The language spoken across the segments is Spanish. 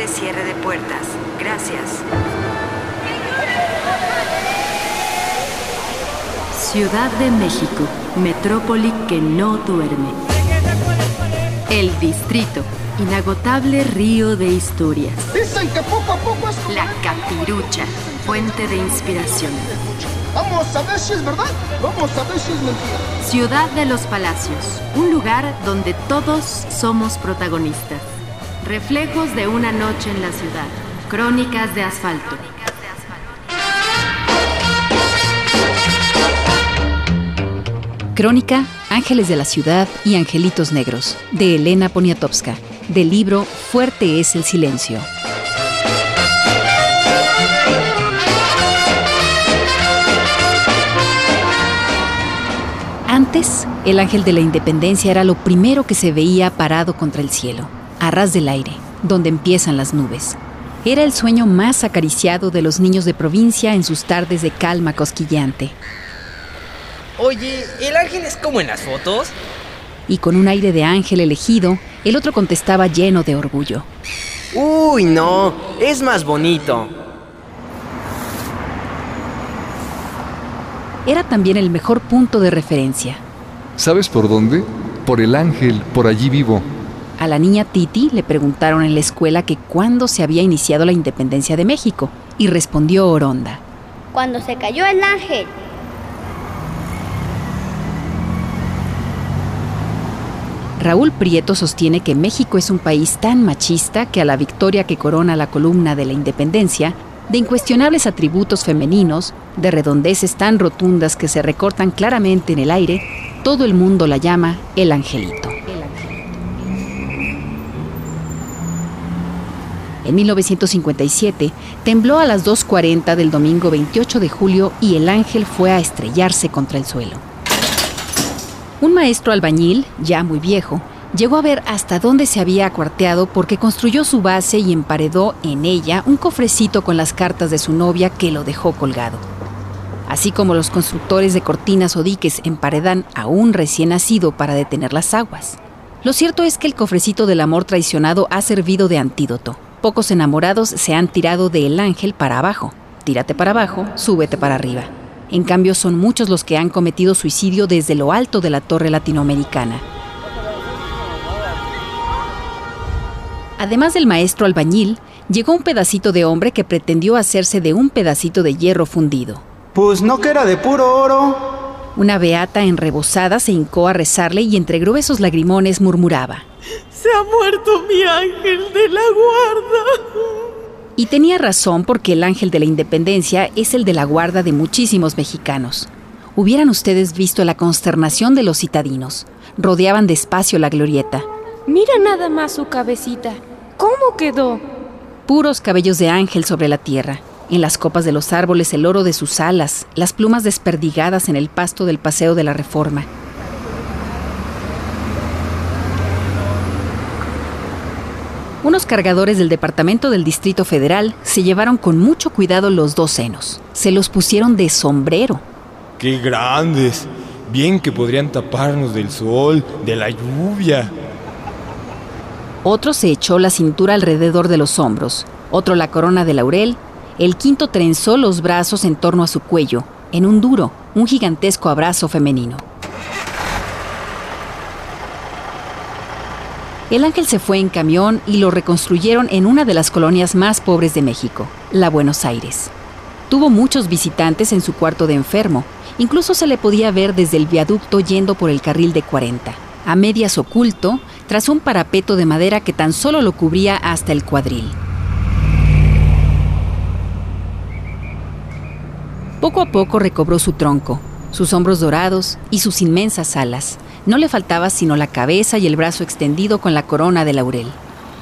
de cierre de puertas. Gracias. Ciudad de México, metrópoli que no duerme. El distrito, inagotable río de historias. Dicen que poco a poco es como La capirucha, fuente de inspiración. Vamos a ver si es verdad, vamos a ver si es mentira. Ciudad de los Palacios, un lugar donde todos somos protagonistas. Reflejos de una noche en la ciudad. Crónicas de asfalto. Crónica Ángeles de la Ciudad y Angelitos Negros, de Elena Poniatowska, del libro Fuerte es el Silencio. Antes, el ángel de la independencia era lo primero que se veía parado contra el cielo, a ras del aire, donde empiezan las nubes. Era el sueño más acariciado de los niños de provincia en sus tardes de calma cosquilleante. Oye, ¿el ángel es como en las fotos? Y con un aire de ángel elegido, el otro contestaba lleno de orgullo. Uy, no, es más bonito. Era también el mejor punto de referencia. ¿Sabes por dónde? Por el ángel, por allí vivo. A la niña Titi le preguntaron en la escuela que cuándo se había iniciado la independencia de México, y respondió Oronda. Cuando se cayó el ángel. Raúl Prieto sostiene que México es un país tan machista que a la victoria que corona la columna de la independencia, de incuestionables atributos femeninos, de redondeces tan rotundas que se recortan claramente en el aire, todo el mundo la llama el angelito. En 1957 tembló a las 2.40 del domingo 28 de julio y el ángel fue a estrellarse contra el suelo. Un maestro albañil, ya muy viejo, llegó a ver hasta dónde se había acuarteado porque construyó su base y emparedó en ella un cofrecito con las cartas de su novia que lo dejó colgado. Así como los constructores de cortinas o diques emparedan a un recién nacido para detener las aguas. Lo cierto es que el cofrecito del amor traicionado ha servido de antídoto. Pocos enamorados se han tirado del ángel para abajo. Tírate para abajo, súbete para arriba. En cambio, son muchos los que han cometido suicidio desde lo alto de la torre latinoamericana. Además del maestro albañil, llegó un pedacito de hombre que pretendió hacerse de un pedacito de hierro fundido. Pues no que era de puro oro. Una beata enrebozada se hincó a rezarle y entre gruesos lagrimones murmuraba. Se ha muerto mi ángel de la guarda. Y tenía razón porque el ángel de la independencia es el de la guarda de muchísimos mexicanos. Hubieran ustedes visto la consternación de los citadinos. Rodeaban despacio la glorieta. Mira nada más su cabecita. ¿Cómo quedó? Puros cabellos de ángel sobre la tierra. En las copas de los árboles el oro de sus alas, las plumas desperdigadas en el pasto del Paseo de la Reforma. Unos cargadores del Departamento del Distrito Federal se llevaron con mucho cuidado los dos senos. Se los pusieron de sombrero. ¡Qué grandes! Bien que podrían taparnos del sol, de la lluvia. Otro se echó la cintura alrededor de los hombros, otro la corona de laurel, el quinto trenzó los brazos en torno a su cuello, en un duro, un gigantesco abrazo femenino. El ángel se fue en camión y lo reconstruyeron en una de las colonias más pobres de México, la Buenos Aires. Tuvo muchos visitantes en su cuarto de enfermo, incluso se le podía ver desde el viaducto yendo por el carril de 40, a medias oculto, tras un parapeto de madera que tan solo lo cubría hasta el cuadril. Poco a poco recobró su tronco, sus hombros dorados y sus inmensas alas. No le faltaba sino la cabeza y el brazo extendido con la corona de laurel.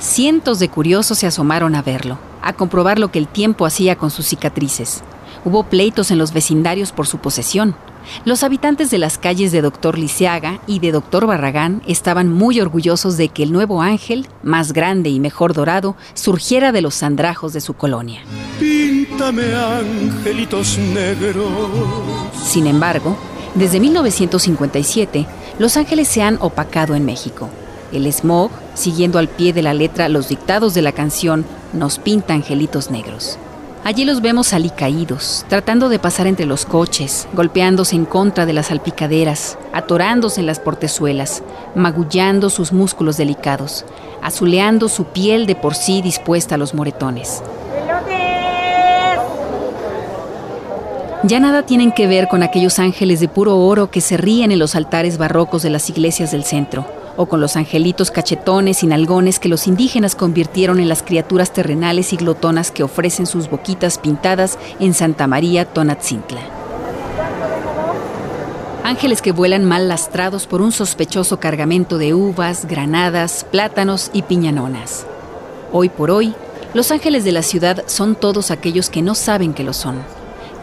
Cientos de curiosos se asomaron a verlo, a comprobar lo que el tiempo hacía con sus cicatrices. Hubo pleitos en los vecindarios por su posesión. Los habitantes de las calles de Doctor Lisiaga y de Doctor Barragán estaban muy orgullosos de que el nuevo ángel, más grande y mejor dorado, surgiera de los andrajos de su colonia. Píntame angelitos negros. Sin embargo, desde 1957, los ángeles se han opacado en México. El smog, siguiendo al pie de la letra los dictados de la canción, nos pinta angelitos negros. Allí los vemos alicaídos, tratando de pasar entre los coches, golpeándose en contra de las salpicaderas, atorándose en las portezuelas, magullando sus músculos delicados, azuleando su piel de por sí dispuesta a los moretones. Ya nada tienen que ver con aquellos ángeles de puro oro que se ríen en los altares barrocos de las iglesias del centro, o con los angelitos cachetones y nalgones que los indígenas convirtieron en las criaturas terrenales y glotonas que ofrecen sus boquitas pintadas en Santa María Tonatzintla. Ángeles que vuelan mal lastrados por un sospechoso cargamento de uvas, granadas, plátanos y piñanonas. Hoy por hoy, los ángeles de la ciudad son todos aquellos que no saben que lo son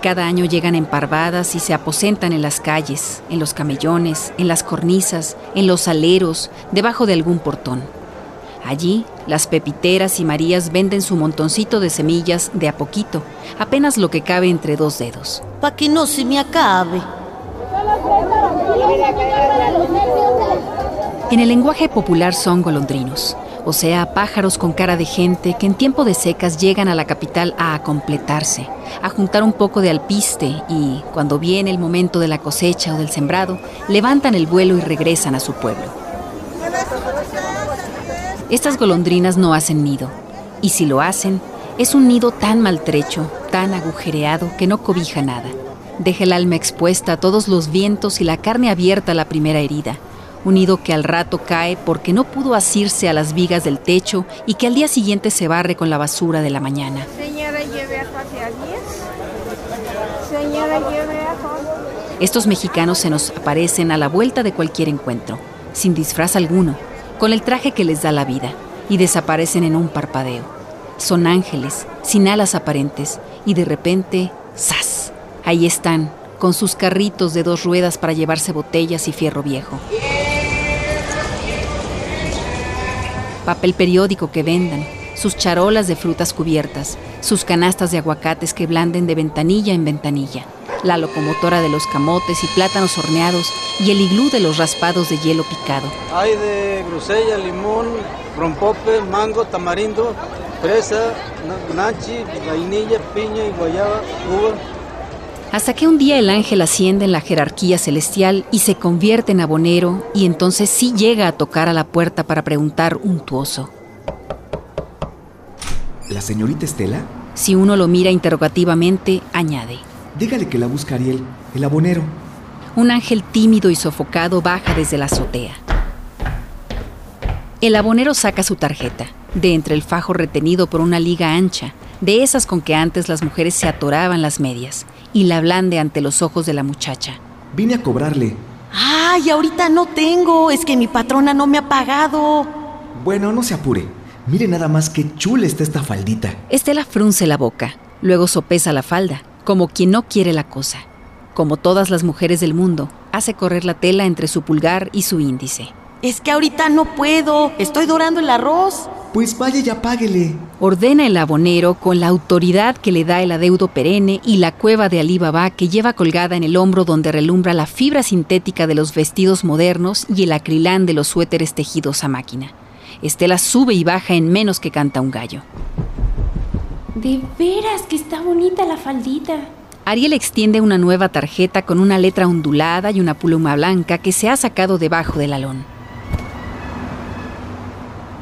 cada año llegan emparvadas y se aposentan en las calles, en los camellones, en las cornisas, en los aleros, debajo de algún portón. Allí, las pepiteras y Marías venden su montoncito de semillas de a poquito, apenas lo que cabe entre dos dedos. Para que no se me acabe. En el lenguaje popular son golondrinos, o sea, pájaros con cara de gente que en tiempo de secas llegan a la capital a completarse, a juntar un poco de alpiste y, cuando viene el momento de la cosecha o del sembrado, levantan el vuelo y regresan a su pueblo. Estas golondrinas no hacen nido, y si lo hacen, es un nido tan maltrecho, tan agujereado, que no cobija nada. Deja el alma expuesta a todos los vientos y la carne abierta a la primera herida un nido que al rato cae porque no pudo asirse a las vigas del techo y que al día siguiente se barre con la basura de la mañana. Señora, lleve a Señora, lleve a Estos mexicanos se nos aparecen a la vuelta de cualquier encuentro, sin disfraz alguno, con el traje que les da la vida, y desaparecen en un parpadeo. Son ángeles, sin alas aparentes, y de repente, ¡zas! Ahí están, con sus carritos de dos ruedas para llevarse botellas y fierro viejo. Papel periódico que vendan, sus charolas de frutas cubiertas, sus canastas de aguacates que blanden de ventanilla en ventanilla, la locomotora de los camotes y plátanos horneados y el iglú de los raspados de hielo picado. Hay de grusella, limón, rompope, mango, tamarindo, fresa, vainilla, piña y guayaba, uva hasta que un día el ángel asciende en la jerarquía celestial y se convierte en abonero y entonces sí llega a tocar a la puerta para preguntar untuoso. ¿La señorita Estela? Si uno lo mira interrogativamente, añade. Dígale que la busca Ariel, el abonero. Un ángel tímido y sofocado baja desde la azotea. El abonero saca su tarjeta, de entre el fajo retenido por una liga ancha, de esas con que antes las mujeres se atoraban las medias, y la blande ante los ojos de la muchacha. Vine a cobrarle. ¡Ay, ahorita no tengo! Es que mi patrona no me ha pagado. Bueno, no se apure. Mire nada más qué chula está esta faldita. Estela frunce la boca, luego sopesa la falda, como quien no quiere la cosa. Como todas las mujeres del mundo, hace correr la tela entre su pulgar y su índice. Es que ahorita no puedo. Estoy dorando el arroz. Pues vaya y apáguele. Ordena el abonero con la autoridad que le da el adeudo perenne y la cueva de Alibaba que lleva colgada en el hombro donde relumbra la fibra sintética de los vestidos modernos y el acrilán de los suéteres tejidos a máquina. Estela sube y baja en menos que canta un gallo. De veras que está bonita la faldita. Ariel extiende una nueva tarjeta con una letra ondulada y una pluma blanca que se ha sacado debajo del alón.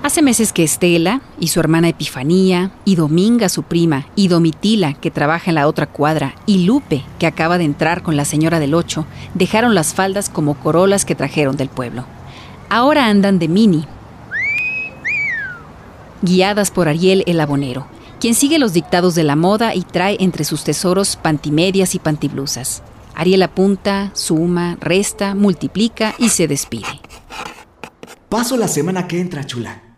Hace meses que Estela y su hermana Epifanía, y Dominga, su prima, y Domitila, que trabaja en la otra cuadra, y Lupe, que acaba de entrar con la señora del ocho, dejaron las faldas como corolas que trajeron del pueblo. Ahora andan de mini, guiadas por Ariel el abonero, quien sigue los dictados de la moda y trae entre sus tesoros pantimedias y pantiblusas. Ariel apunta, suma, resta, multiplica y se despide. Paso la semana que entra, chula.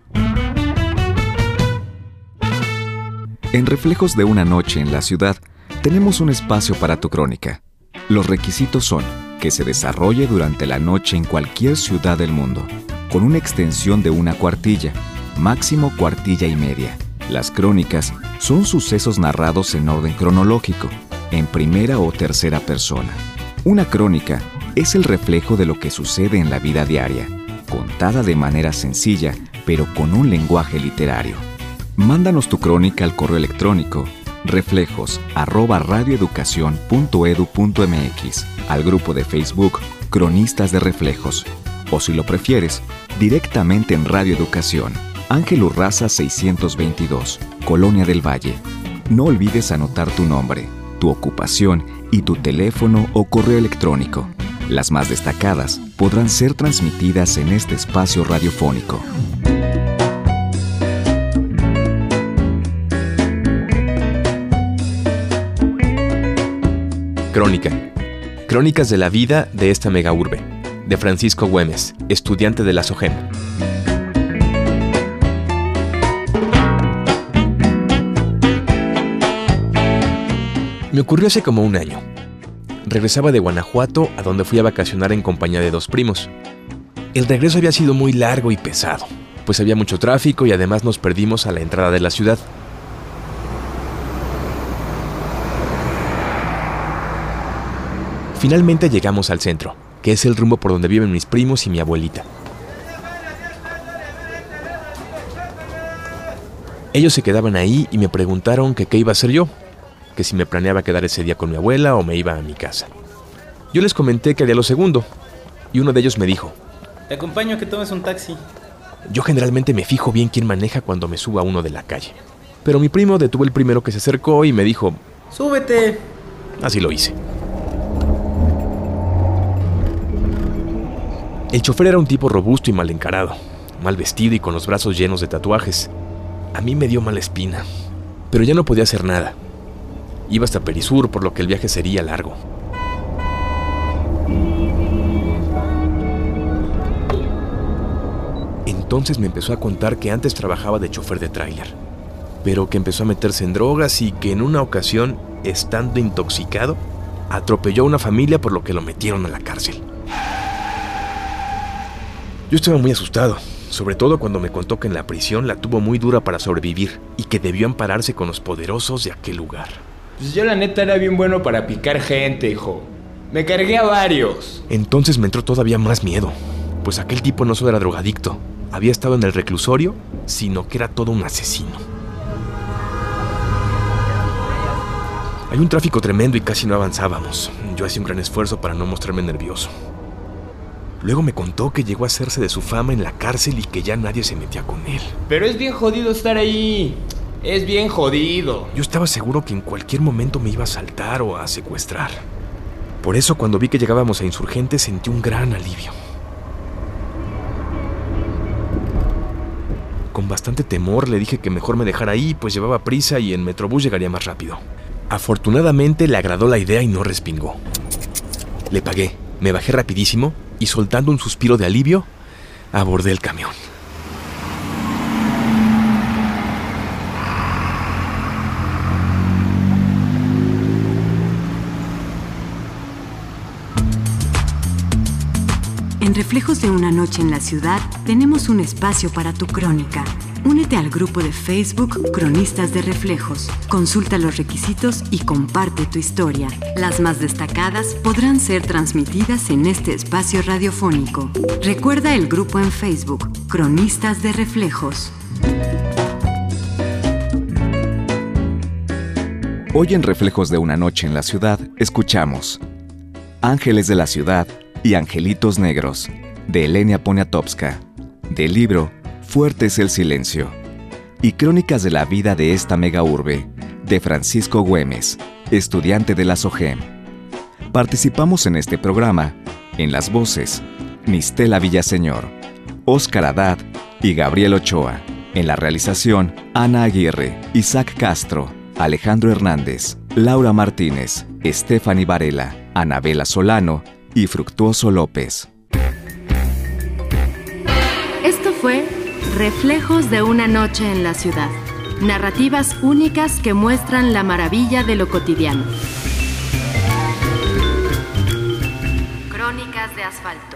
En Reflejos de una noche en la ciudad, tenemos un espacio para tu crónica. Los requisitos son que se desarrolle durante la noche en cualquier ciudad del mundo, con una extensión de una cuartilla, máximo cuartilla y media. Las crónicas son sucesos narrados en orden cronológico, en primera o tercera persona. Una crónica es el reflejo de lo que sucede en la vida diaria contada de manera sencilla, pero con un lenguaje literario. Mándanos tu crónica al correo electrónico reflejos arroba al grupo de Facebook Cronistas de Reflejos, o si lo prefieres, directamente en Radio Educación, Ángel Urraza 622, Colonia del Valle. No olvides anotar tu nombre, tu ocupación y tu teléfono o correo electrónico. Las más destacadas podrán ser transmitidas en este espacio radiofónico. Crónica. Crónicas de la vida de esta mega urbe, de Francisco Güemes, estudiante de la SOGEM. Me ocurrió hace como un año. Regresaba de Guanajuato a donde fui a vacacionar en compañía de dos primos. El regreso había sido muy largo y pesado, pues había mucho tráfico y además nos perdimos a la entrada de la ciudad. Finalmente llegamos al centro, que es el rumbo por donde viven mis primos y mi abuelita. Ellos se quedaban ahí y me preguntaron que qué iba a hacer yo, que si me planeaba quedar ese día con mi abuela o me iba a mi casa. Yo les comenté que haría lo segundo, y uno de ellos me dijo, Te acompaño a que tomes un taxi. Yo generalmente me fijo bien quién maneja cuando me suba uno de la calle. Pero mi primo detuvo el primero que se acercó y me dijo, Súbete. Así lo hice. El chofer era un tipo robusto y mal encarado, mal vestido y con los brazos llenos de tatuajes. A mí me dio mala espina, pero ya no podía hacer nada. Iba hasta Perisur, por lo que el viaje sería largo. Entonces me empezó a contar que antes trabajaba de chofer de tráiler, pero que empezó a meterse en drogas y que en una ocasión, estando intoxicado, atropelló a una familia por lo que lo metieron a la cárcel. Yo estaba muy asustado, sobre todo cuando me contó que en la prisión la tuvo muy dura para sobrevivir y que debió ampararse con los poderosos de aquel lugar. Pues yo la neta era bien bueno para picar gente, hijo. Me cargué a varios. Entonces me entró todavía más miedo, pues aquel tipo no solo era drogadicto, había estado en el reclusorio, sino que era todo un asesino. Hay un tráfico tremendo y casi no avanzábamos. Yo hacía un gran esfuerzo para no mostrarme nervioso. Luego me contó que llegó a hacerse de su fama en la cárcel y que ya nadie se metía con él. Pero es bien jodido estar ahí. Es bien jodido. Yo estaba seguro que en cualquier momento me iba a saltar o a secuestrar. Por eso cuando vi que llegábamos a Insurgentes sentí un gran alivio. Con bastante temor le dije que mejor me dejara ahí, pues llevaba prisa y en Metrobús llegaría más rápido. Afortunadamente le agradó la idea y no respingó. Le pagué, me bajé rapidísimo y soltando un suspiro de alivio, abordé el camión. En Reflejos de una noche en la ciudad tenemos un espacio para tu crónica. Únete al grupo de Facebook Cronistas de Reflejos. Consulta los requisitos y comparte tu historia. Las más destacadas podrán ser transmitidas en este espacio radiofónico. Recuerda el grupo en Facebook Cronistas de Reflejos. Hoy en Reflejos de una noche en la ciudad escuchamos Ángeles de la ciudad y Angelitos Negros, de Elenia Poniatowska, del libro Fuerte es el silencio, y Crónicas de la vida de esta mega urbe, de Francisco Güemes, estudiante de la SOGEM. Participamos en este programa en las voces Nistela Villaseñor, Óscar Haddad y Gabriel Ochoa. En la realización, Ana Aguirre, Isaac Castro, Alejandro Hernández, Laura Martínez, Stephanie Varela, Anabela Solano y Fructuoso López. Esto fue Reflejos de una noche en la ciudad. Narrativas únicas que muestran la maravilla de lo cotidiano. Crónicas de asfalto.